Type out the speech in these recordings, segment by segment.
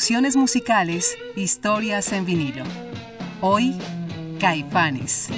Evoluciones musicales, historias en vinilo. Hoy, Caifanes.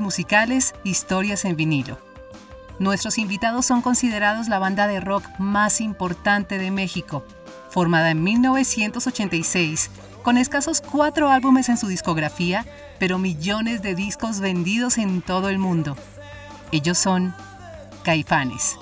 Musicales, Historias en vinilo. Nuestros invitados son considerados la banda de rock más importante de México, formada en 1986, con escasos cuatro álbumes en su discografía, pero millones de discos vendidos en todo el mundo. Ellos son Caifanes.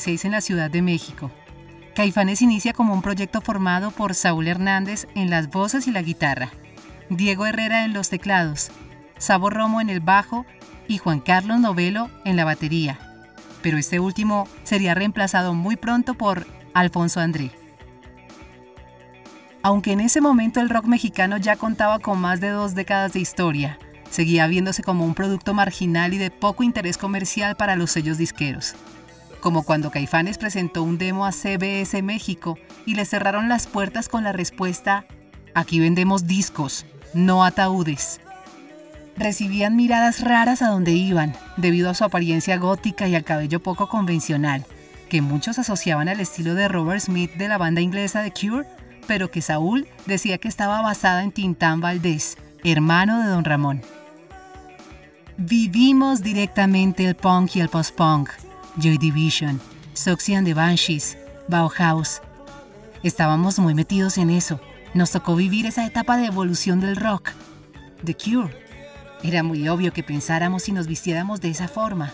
1986 en la Ciudad de México. Caifanes inicia como un proyecto formado por Saúl Hernández en las voces y la guitarra, Diego Herrera en los teclados, Sabo Romo en el bajo y Juan Carlos Novelo en la batería. Pero este último sería reemplazado muy pronto por Alfonso André. Aunque en ese momento el rock mexicano ya contaba con más de dos décadas de historia, seguía viéndose como un producto marginal y de poco interés comercial para los sellos disqueros. Como cuando Caifanes presentó un demo a CBS México y le cerraron las puertas con la respuesta, aquí vendemos discos, no ataúdes. Recibían miradas raras a donde iban, debido a su apariencia gótica y al cabello poco convencional, que muchos asociaban al estilo de Robert Smith de la banda inglesa The Cure pero que Saúl decía que estaba basada en Tintán Valdés, hermano de Don Ramón. Vivimos directamente el punk y el post-punk, Joy Division, Soxy and the Banshees, Bauhaus. Estábamos muy metidos en eso. Nos tocó vivir esa etapa de evolución del rock. The Cure. Era muy obvio que pensáramos y nos vistiéramos de esa forma.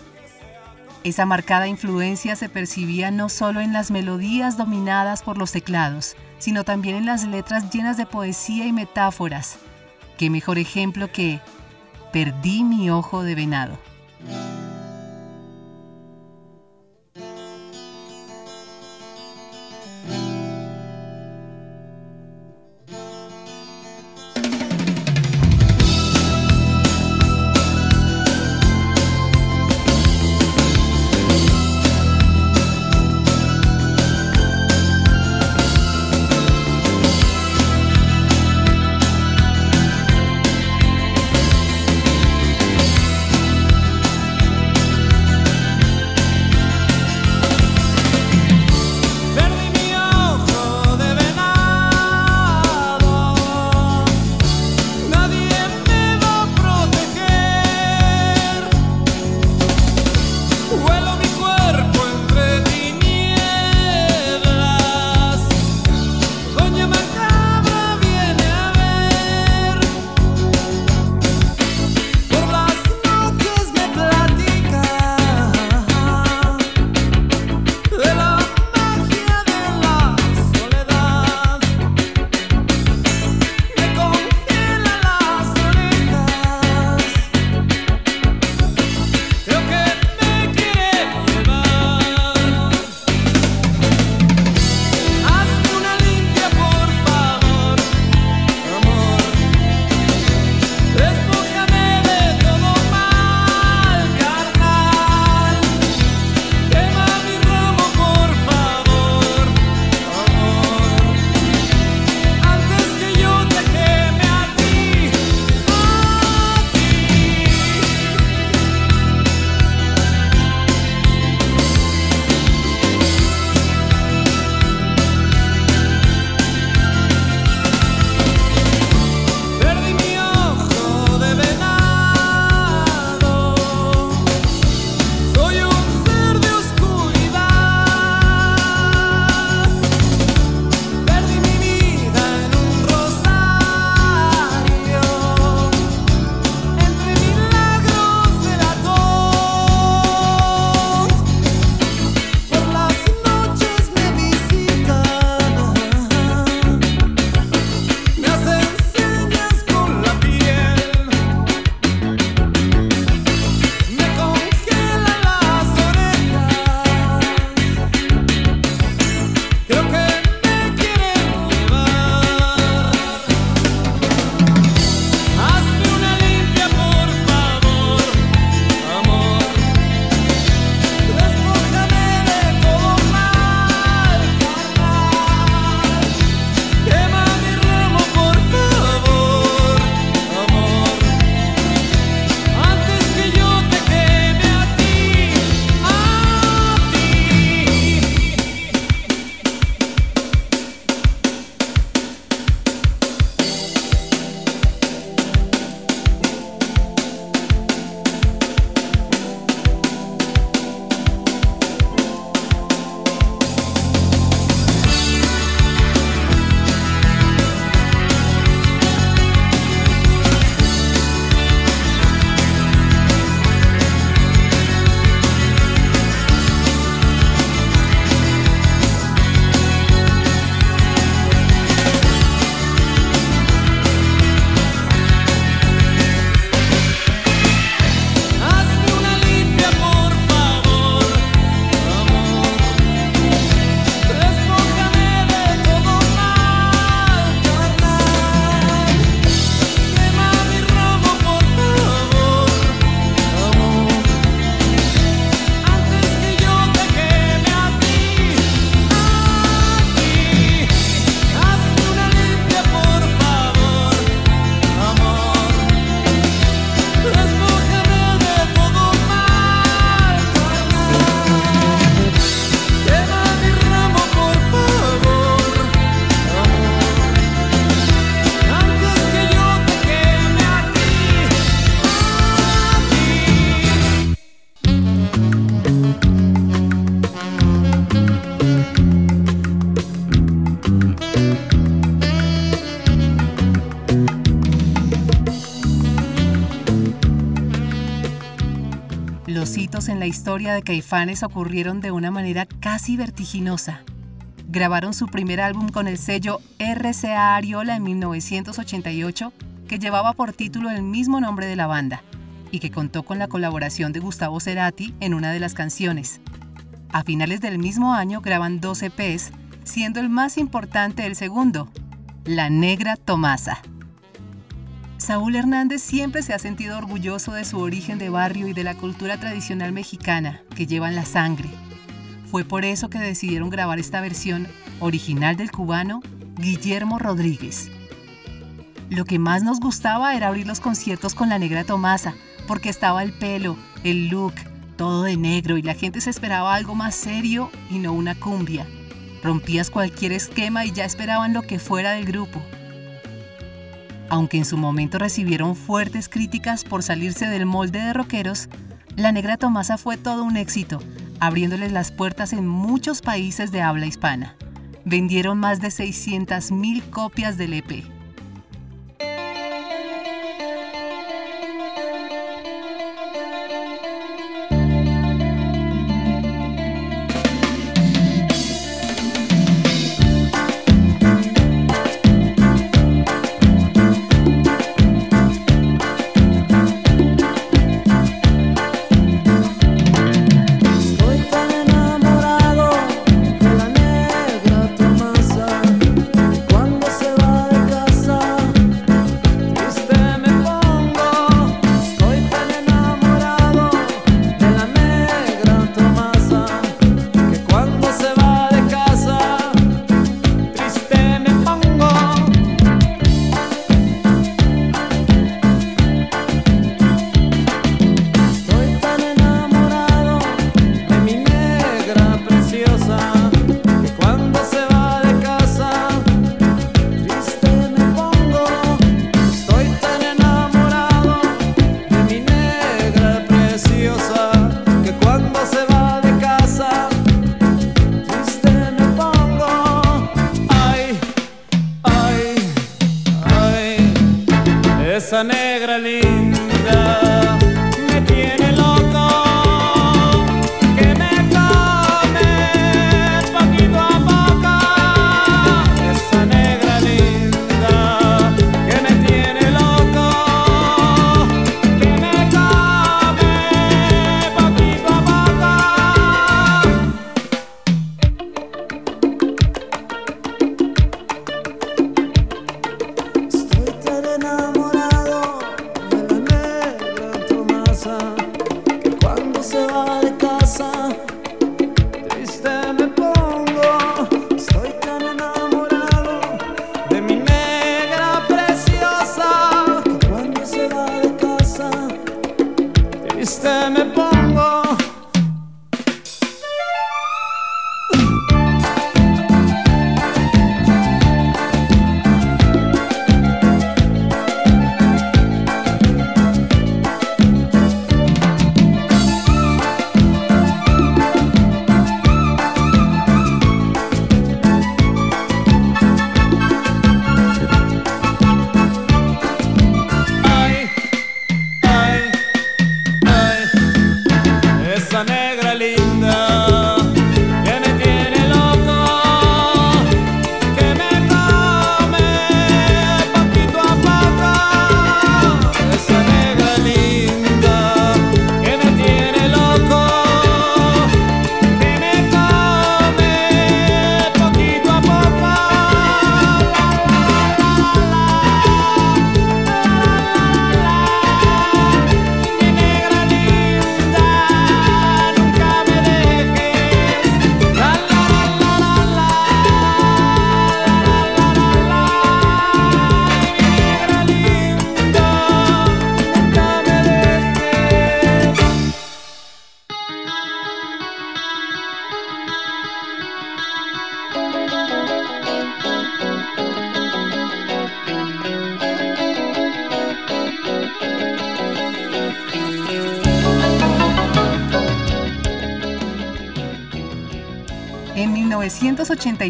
Esa marcada influencia se percibía no solo en las melodías dominadas por los teclados, sino también en las letras llenas de poesía y metáforas. Qué mejor ejemplo que Perdí mi ojo de venado. La historia de Caifanes ocurrieron de una manera casi vertiginosa. Grabaron su primer álbum con el sello RCA Ariola en 1988, que llevaba por título el mismo nombre de la banda, y que contó con la colaboración de Gustavo Cerati en una de las canciones. A finales del mismo año graban dos EPs, siendo el más importante el segundo, La Negra Tomasa. Saúl Hernández siempre se ha sentido orgulloso de su origen de barrio y de la cultura tradicional mexicana que lleva en la sangre. Fue por eso que decidieron grabar esta versión original del cubano Guillermo Rodríguez. Lo que más nos gustaba era abrir los conciertos con la negra Tomasa, porque estaba el pelo, el look, todo de negro y la gente se esperaba algo más serio y no una cumbia. Rompías cualquier esquema y ya esperaban lo que fuera del grupo. Aunque en su momento recibieron fuertes críticas por salirse del molde de rockeros, La Negra Tomasa fue todo un éxito, abriéndoles las puertas en muchos países de habla hispana. Vendieron más de 600.000 copias del EP.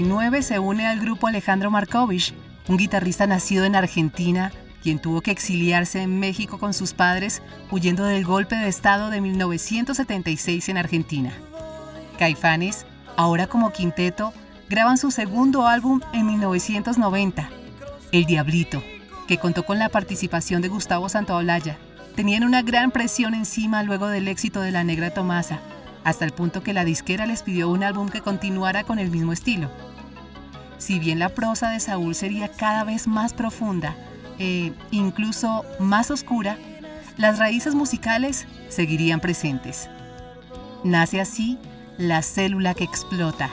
1989 se une al grupo Alejandro Markovich, un guitarrista nacido en Argentina quien tuvo que exiliarse en México con sus padres huyendo del golpe de Estado de 1976 en Argentina. Caifanes, ahora como quinteto, graban su segundo álbum en 1990, El Diablito, que contó con la participación de Gustavo Santaolalla. Tenían una gran presión encima luego del éxito de La Negra Tomasa, hasta el punto que la disquera les pidió un álbum que continuara con el mismo estilo. Si bien la prosa de Saúl sería cada vez más profunda, e incluso más oscura, las raíces musicales seguirían presentes. Nace así La célula que explota,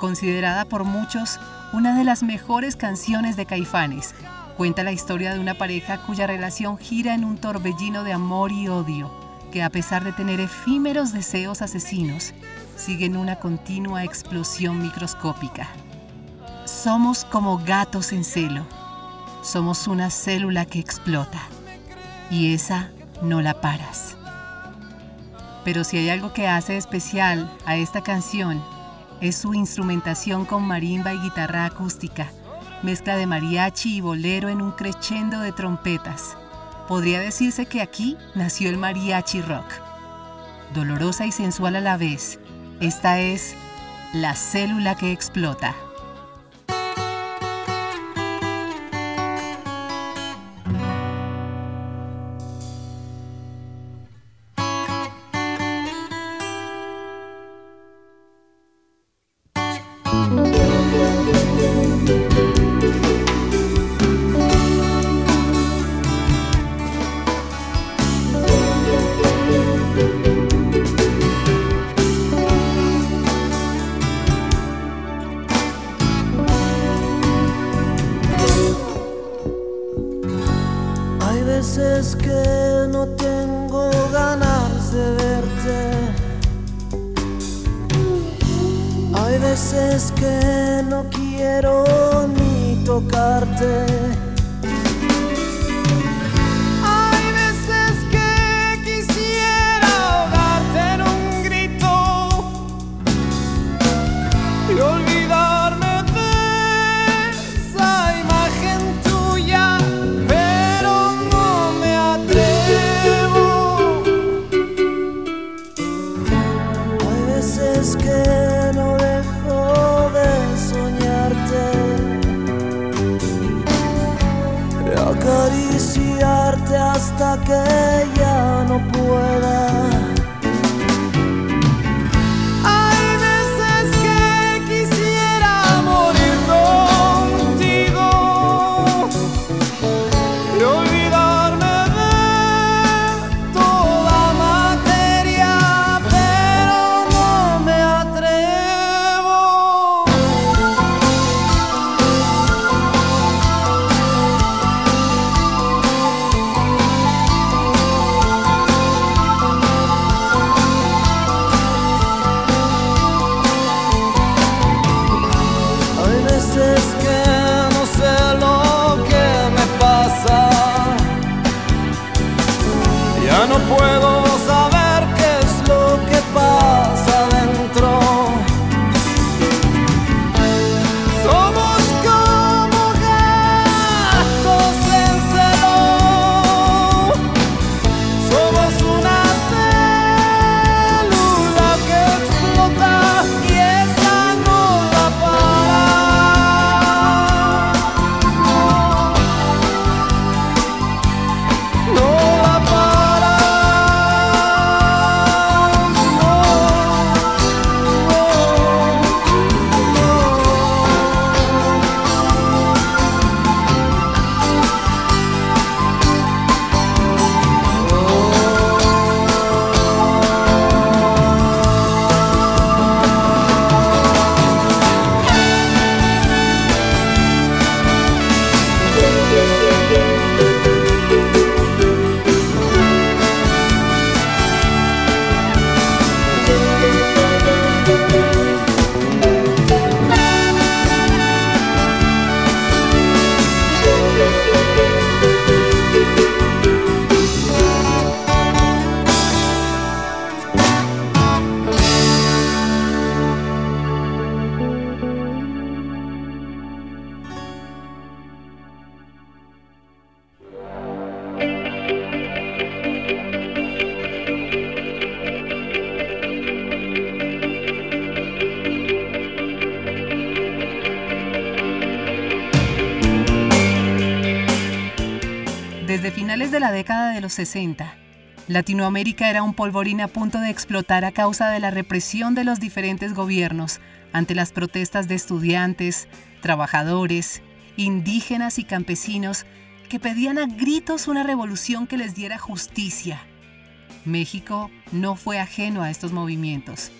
considerada por muchos una de las mejores canciones de Caifanes. Cuenta la historia de una pareja cuya relación gira en un torbellino de amor y odio, que a pesar de tener efímeros deseos asesinos, siguen una continua explosión microscópica. Somos como gatos en celo somos una célula que explota y esa no la paras. Pero si hay algo que hace especial a esta canción es su instrumentación con marimba y guitarra acústica, mezcla de mariachi y bolero en un crescendo de trompetas. Podría decirse que aquí nació el mariachi rock. Dolorosa y sensual a la vez, esta es la célula que explota. De los 60, Latinoamérica era un polvorín a punto de explotar a causa de la represión de los diferentes gobiernos ante las protestas de estudiantes, trabajadores, indígenas y campesinos que pedían a gritos una revolución que les diera justicia. México no fue ajeno a estos movimientos.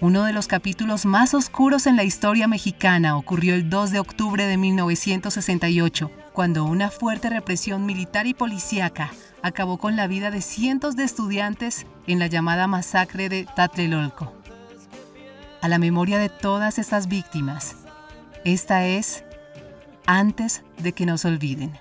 Uno de los capítulos más oscuros en la historia mexicana ocurrió el 2 de octubre de 1968, cuando una fuerte represión militar y policíaca acabó con la vida de cientos de estudiantes en la llamada masacre de Tatlelolco. A la memoria de todas estas víctimas, esta es antes de que nos olviden.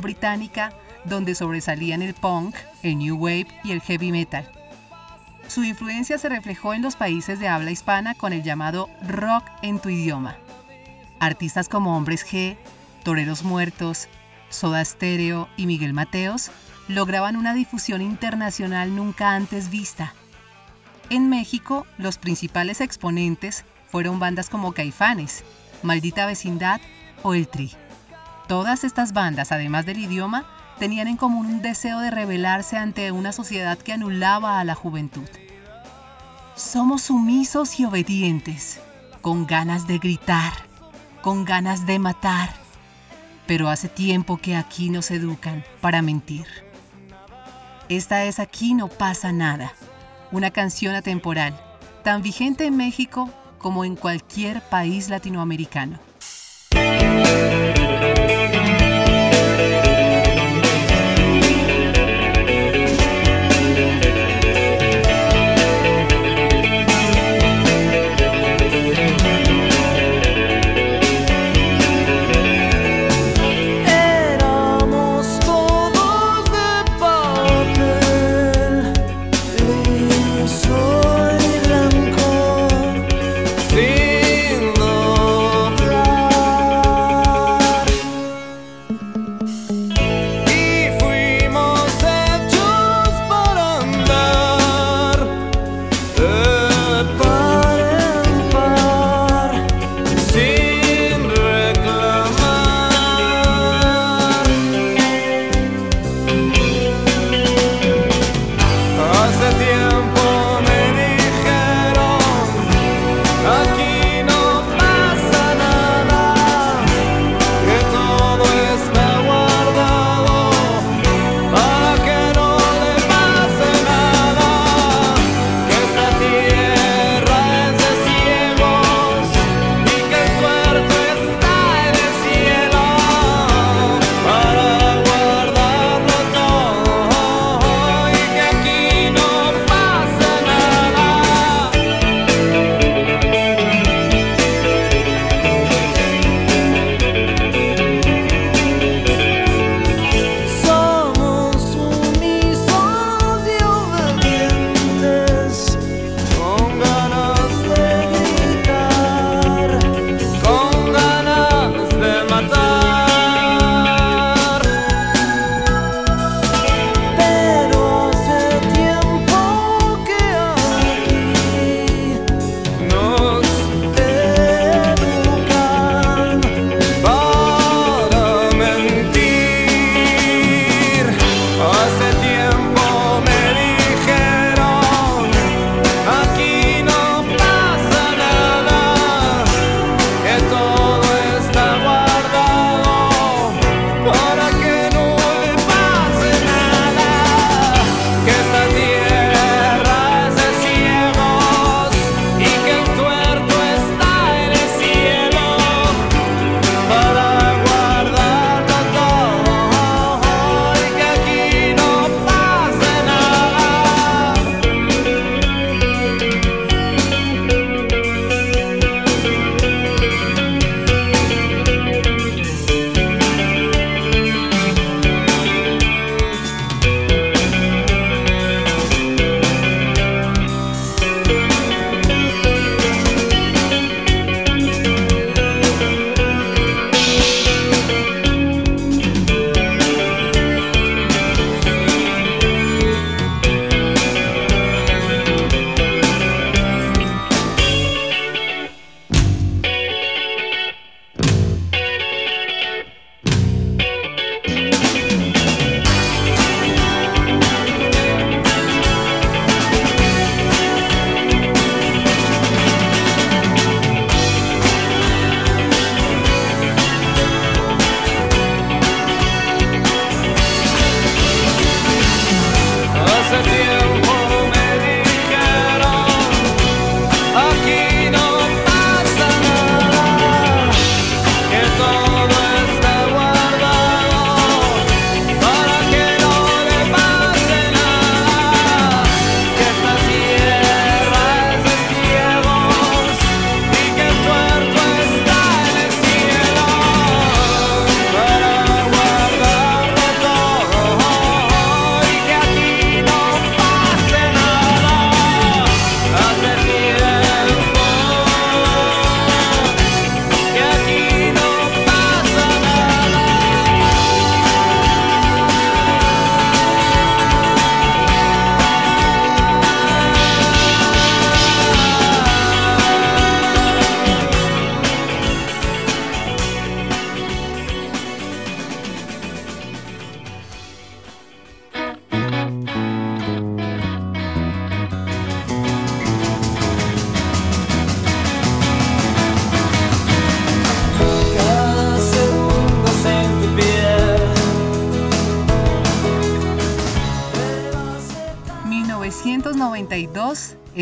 Británica, donde sobresalían el punk, el new wave y el heavy metal. Su influencia se reflejó en los países de habla hispana con el llamado rock en tu idioma. Artistas como Hombres G, Toreros Muertos, Soda Stereo y Miguel Mateos lograban una difusión internacional nunca antes vista. En México, los principales exponentes fueron bandas como Caifanes, Maldita Vecindad o El Tri. Todas estas bandas, además del idioma, tenían en común un deseo de rebelarse ante una sociedad que anulaba a la juventud. Somos sumisos y obedientes, con ganas de gritar, con ganas de matar, pero hace tiempo que aquí nos educan para mentir. Esta es Aquí no pasa nada, una canción atemporal, tan vigente en México como en cualquier país latinoamericano.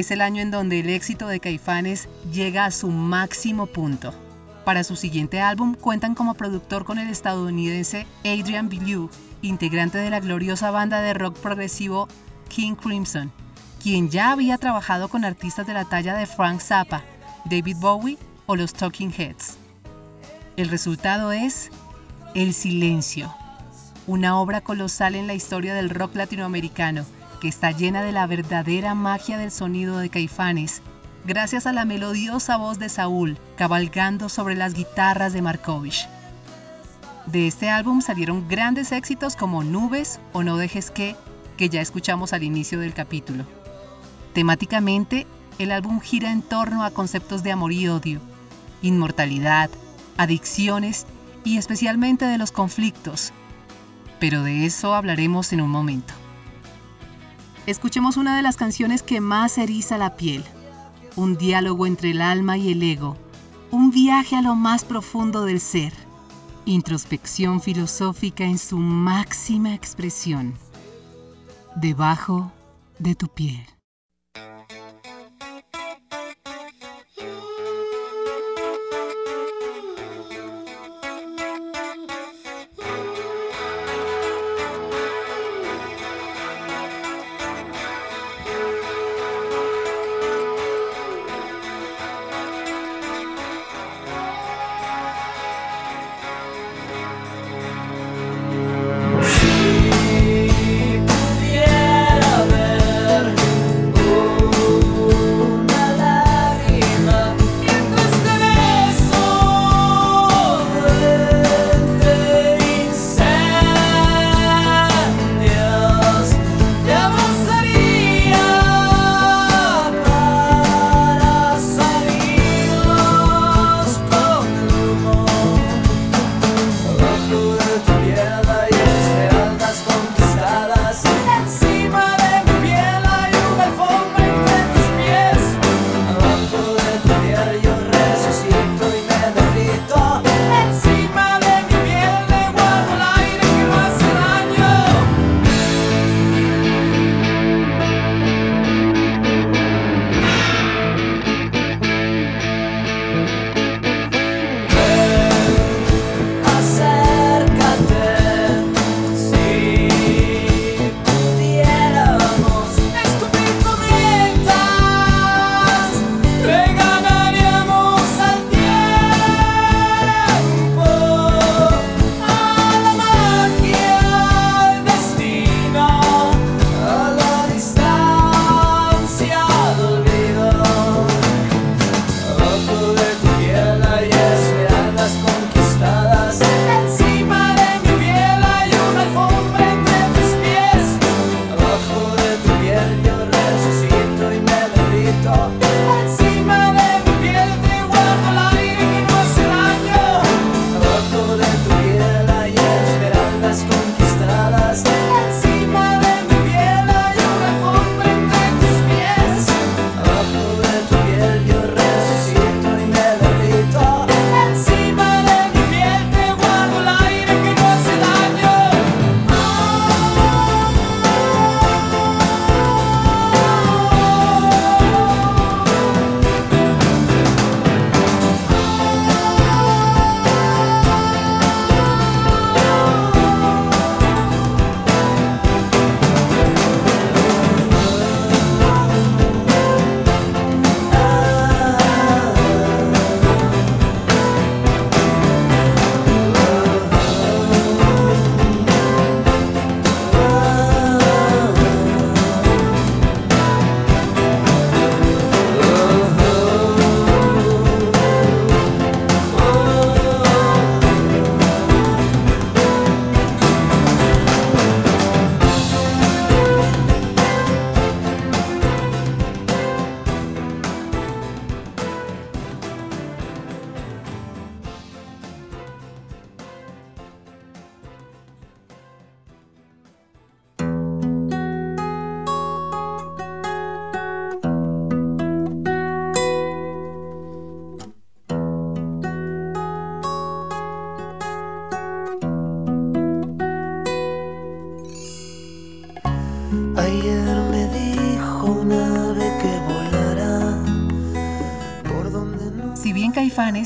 Es el año en donde el éxito de Caifanes llega a su máximo punto. Para su siguiente álbum cuentan como productor con el estadounidense Adrian Belew, integrante de la gloriosa banda de rock progresivo King Crimson, quien ya había trabajado con artistas de la talla de Frank Zappa, David Bowie o los Talking Heads. El resultado es El Silencio, una obra colosal en la historia del rock latinoamericano que está llena de la verdadera magia del sonido de Caifanes, gracias a la melodiosa voz de Saúl cabalgando sobre las guitarras de Markovich. De este álbum salieron grandes éxitos como Nubes o No dejes que, que ya escuchamos al inicio del capítulo. Temáticamente, el álbum gira en torno a conceptos de amor y odio, inmortalidad, adicciones y especialmente de los conflictos. Pero de eso hablaremos en un momento. Escuchemos una de las canciones que más eriza la piel, un diálogo entre el alma y el ego, un viaje a lo más profundo del ser, introspección filosófica en su máxima expresión, debajo de tu piel.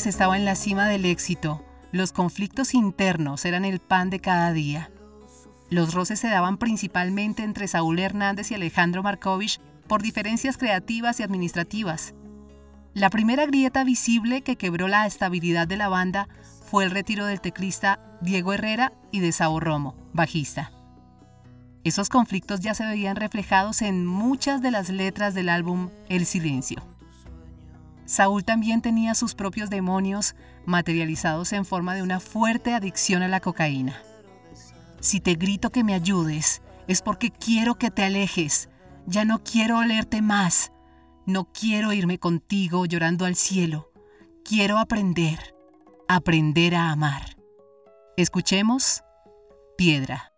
Estaba en la cima del éxito. Los conflictos internos eran el pan de cada día. Los roces se daban principalmente entre Saúl Hernández y Alejandro Markovich por diferencias creativas y administrativas. La primera grieta visible que quebró la estabilidad de la banda fue el retiro del teclista Diego Herrera y de Sao Romo, bajista. Esos conflictos ya se veían reflejados en muchas de las letras del álbum El Silencio. Saúl también tenía sus propios demonios materializados en forma de una fuerte adicción a la cocaína. Si te grito que me ayudes, es porque quiero que te alejes. Ya no quiero olerte más. No quiero irme contigo llorando al cielo. Quiero aprender, aprender a amar. Escuchemos Piedra.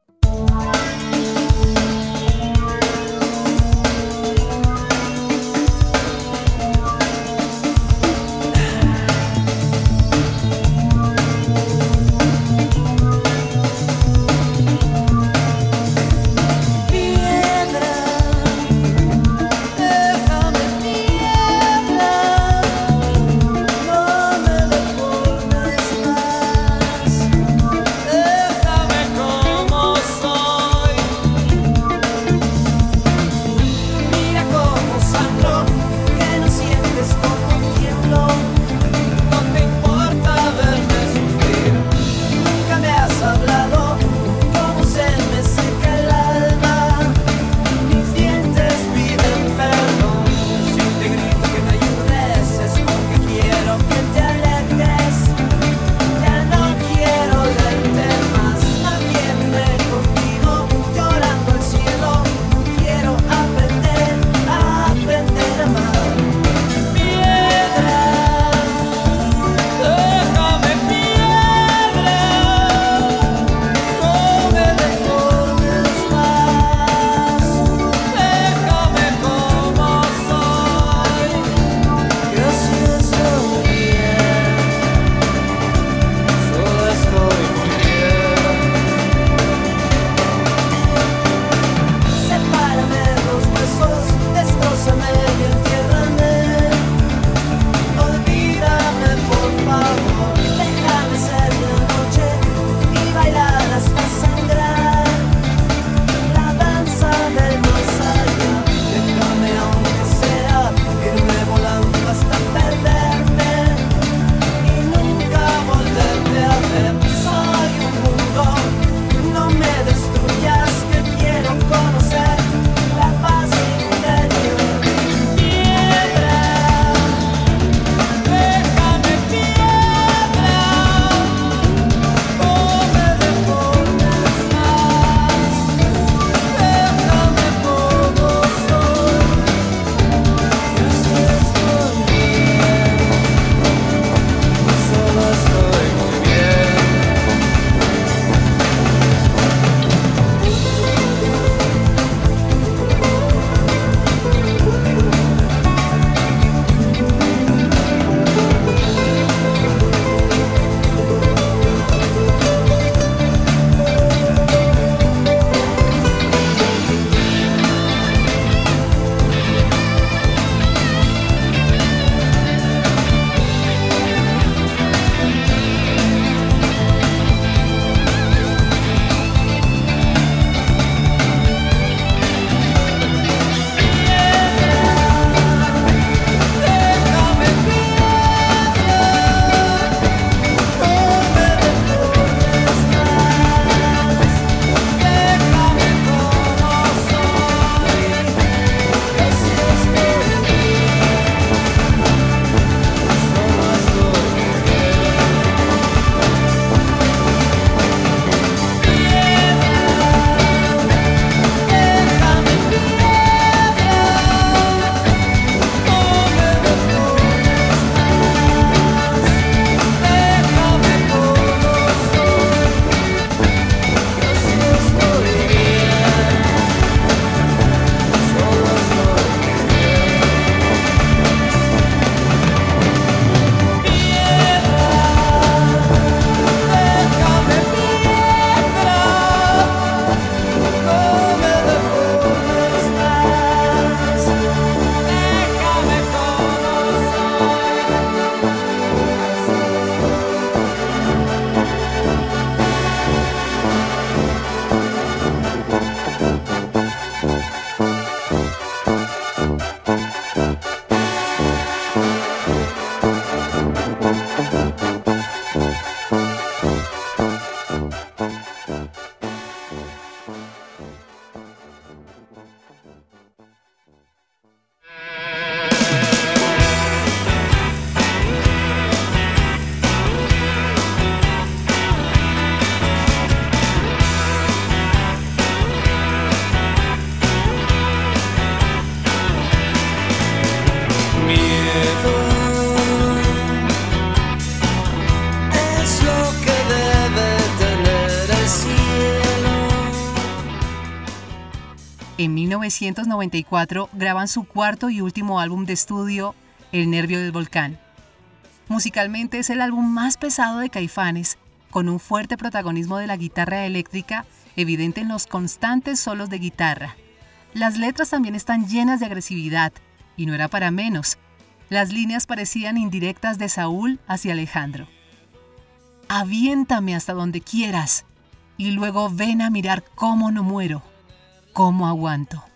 1994 graban su cuarto y último álbum de estudio, El Nervio del Volcán. Musicalmente es el álbum más pesado de Caifanes, con un fuerte protagonismo de la guitarra eléctrica evidente en los constantes solos de guitarra. Las letras también están llenas de agresividad, y no era para menos. Las líneas parecían indirectas de Saúl hacia Alejandro. Aviéntame hasta donde quieras, y luego ven a mirar cómo no muero, cómo aguanto.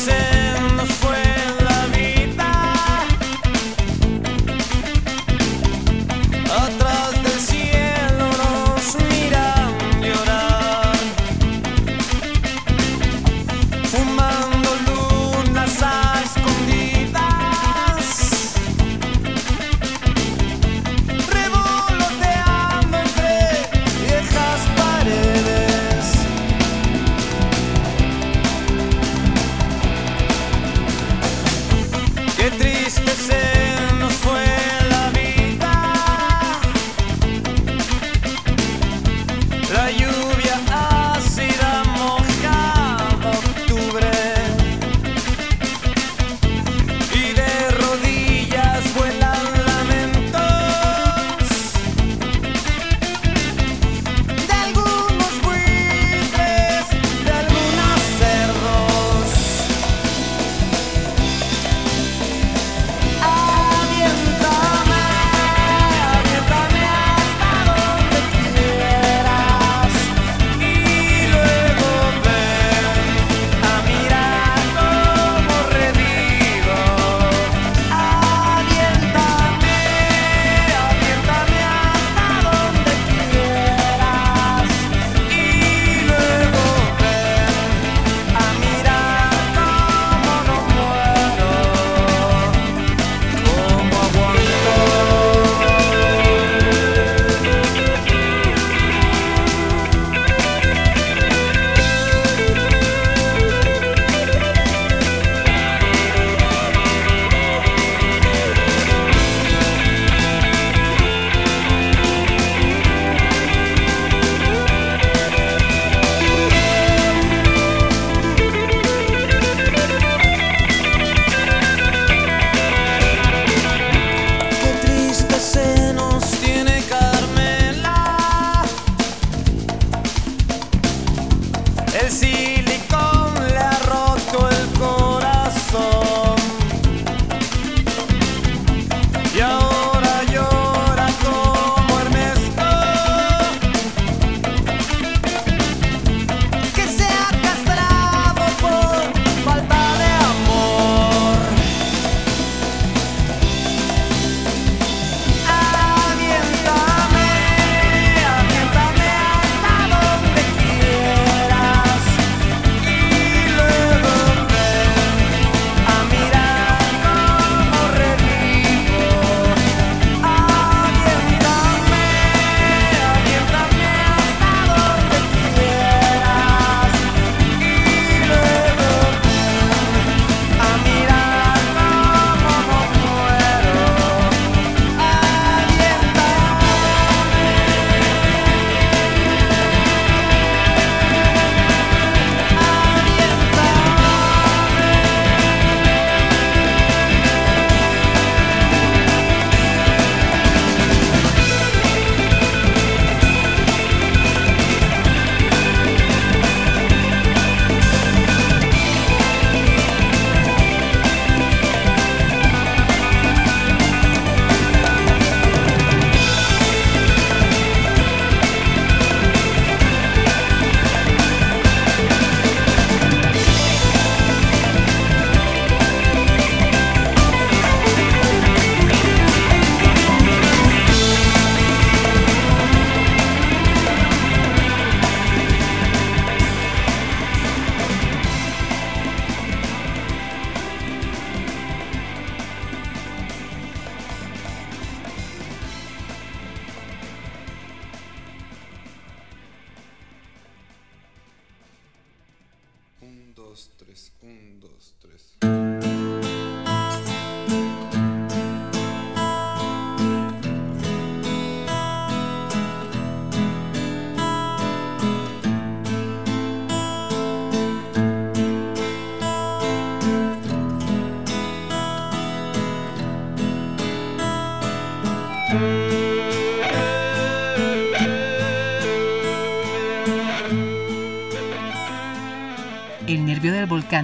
said.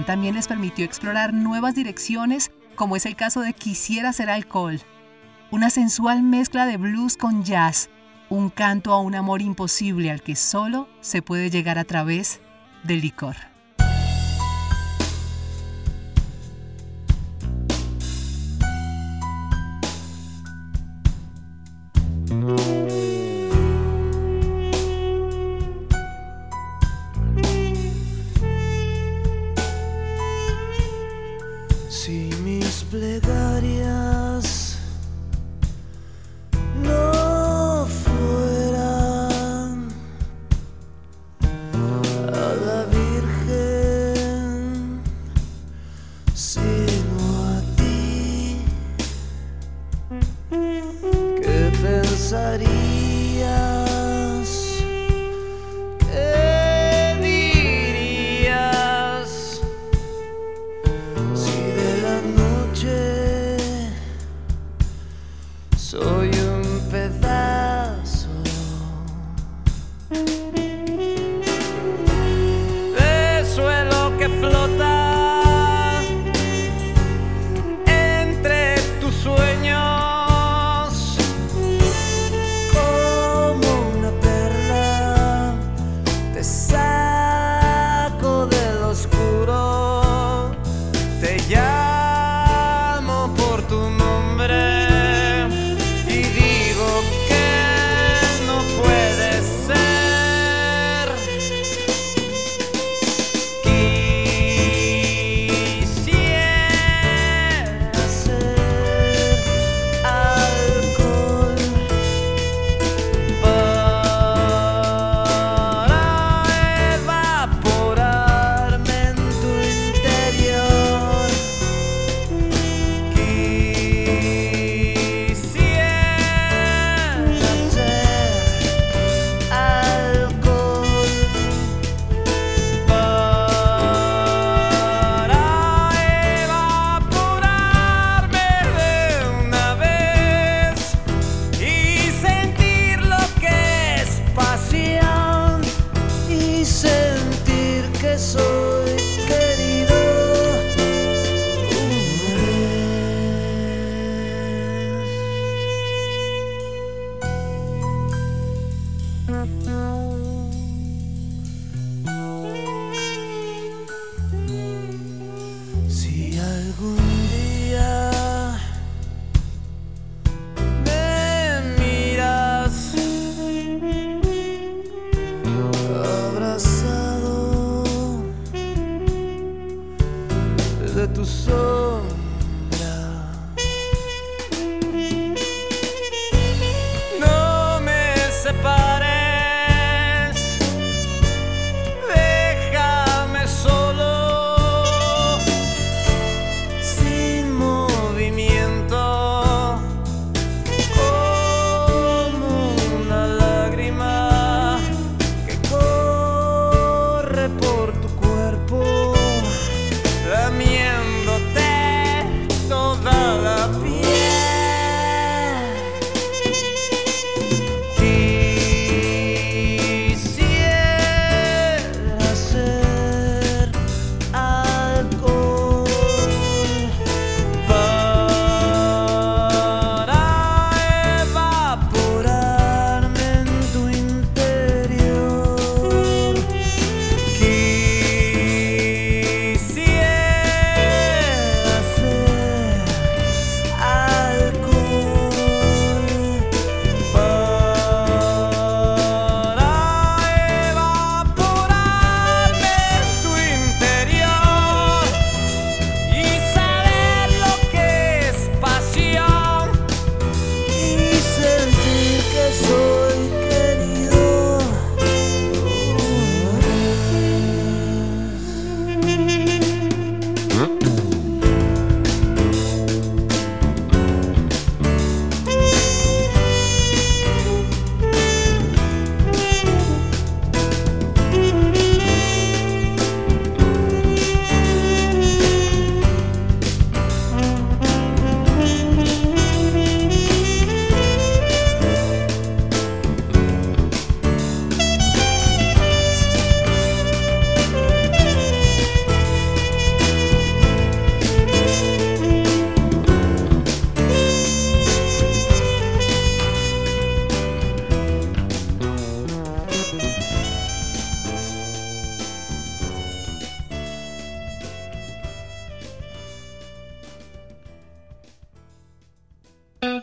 También les permitió explorar nuevas direcciones, como es el caso de Quisiera ser alcohol, una sensual mezcla de blues con jazz, un canto a un amor imposible al que solo se puede llegar a través del licor.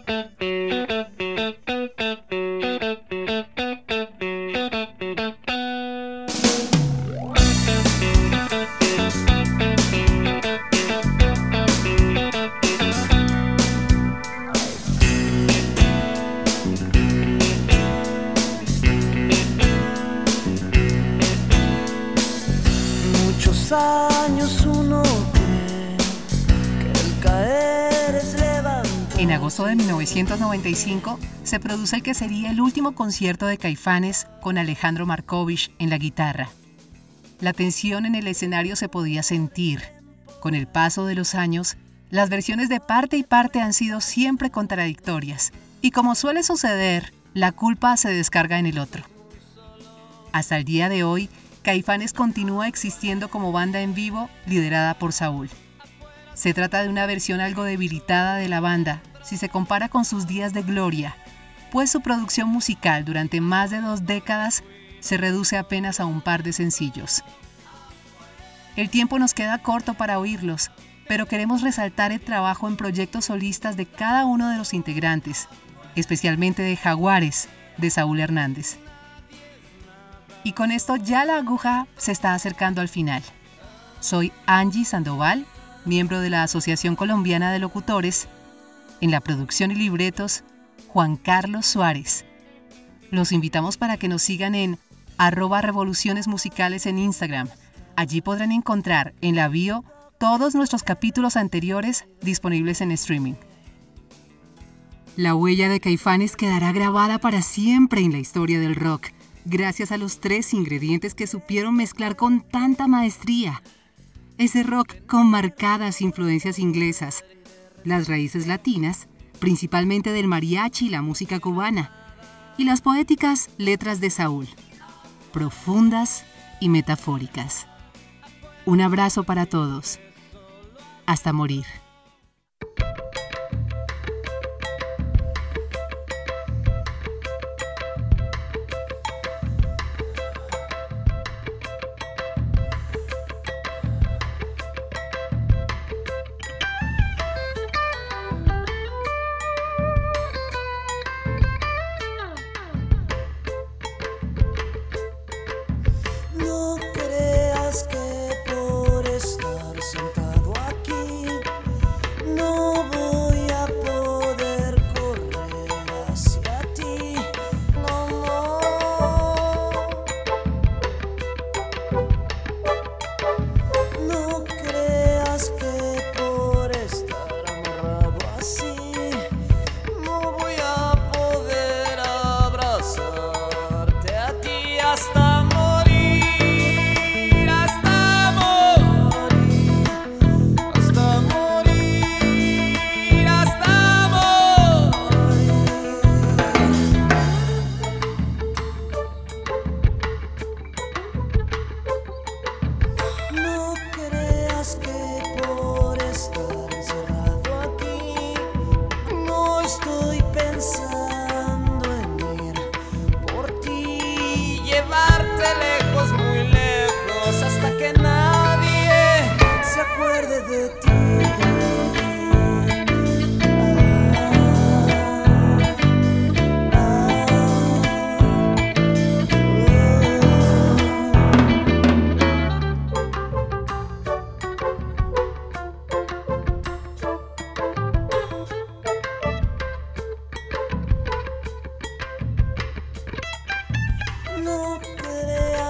Thank you. 1995 se produce el que sería el último concierto de Caifanes con Alejandro Markovich en la guitarra. La tensión en el escenario se podía sentir. Con el paso de los años, las versiones de parte y parte han sido siempre contradictorias, y como suele suceder, la culpa se descarga en el otro. Hasta el día de hoy, Caifanes continúa existiendo como banda en vivo liderada por Saúl. Se trata de una versión algo debilitada de la banda si se compara con sus días de gloria, pues su producción musical durante más de dos décadas se reduce apenas a un par de sencillos. El tiempo nos queda corto para oírlos, pero queremos resaltar el trabajo en proyectos solistas de cada uno de los integrantes, especialmente de Jaguares, de Saúl Hernández. Y con esto ya la aguja se está acercando al final. Soy Angie Sandoval, miembro de la Asociación Colombiana de Locutores. En la producción y libretos, Juan Carlos Suárez. Los invitamos para que nos sigan en arroba revoluciones musicales en Instagram. Allí podrán encontrar en la bio todos nuestros capítulos anteriores disponibles en streaming. La huella de Caifanes quedará grabada para siempre en la historia del rock gracias a los tres ingredientes que supieron mezclar con tanta maestría. Ese rock con marcadas influencias inglesas, las raíces latinas, principalmente del mariachi y la música cubana, y las poéticas letras de Saúl, profundas y metafóricas. Un abrazo para todos. Hasta morir.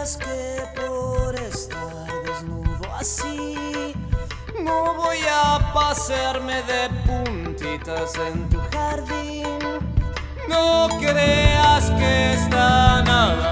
Creas que por estar desnudo así no voy a pasarme de puntitas en tu jardín. No creas que esta nave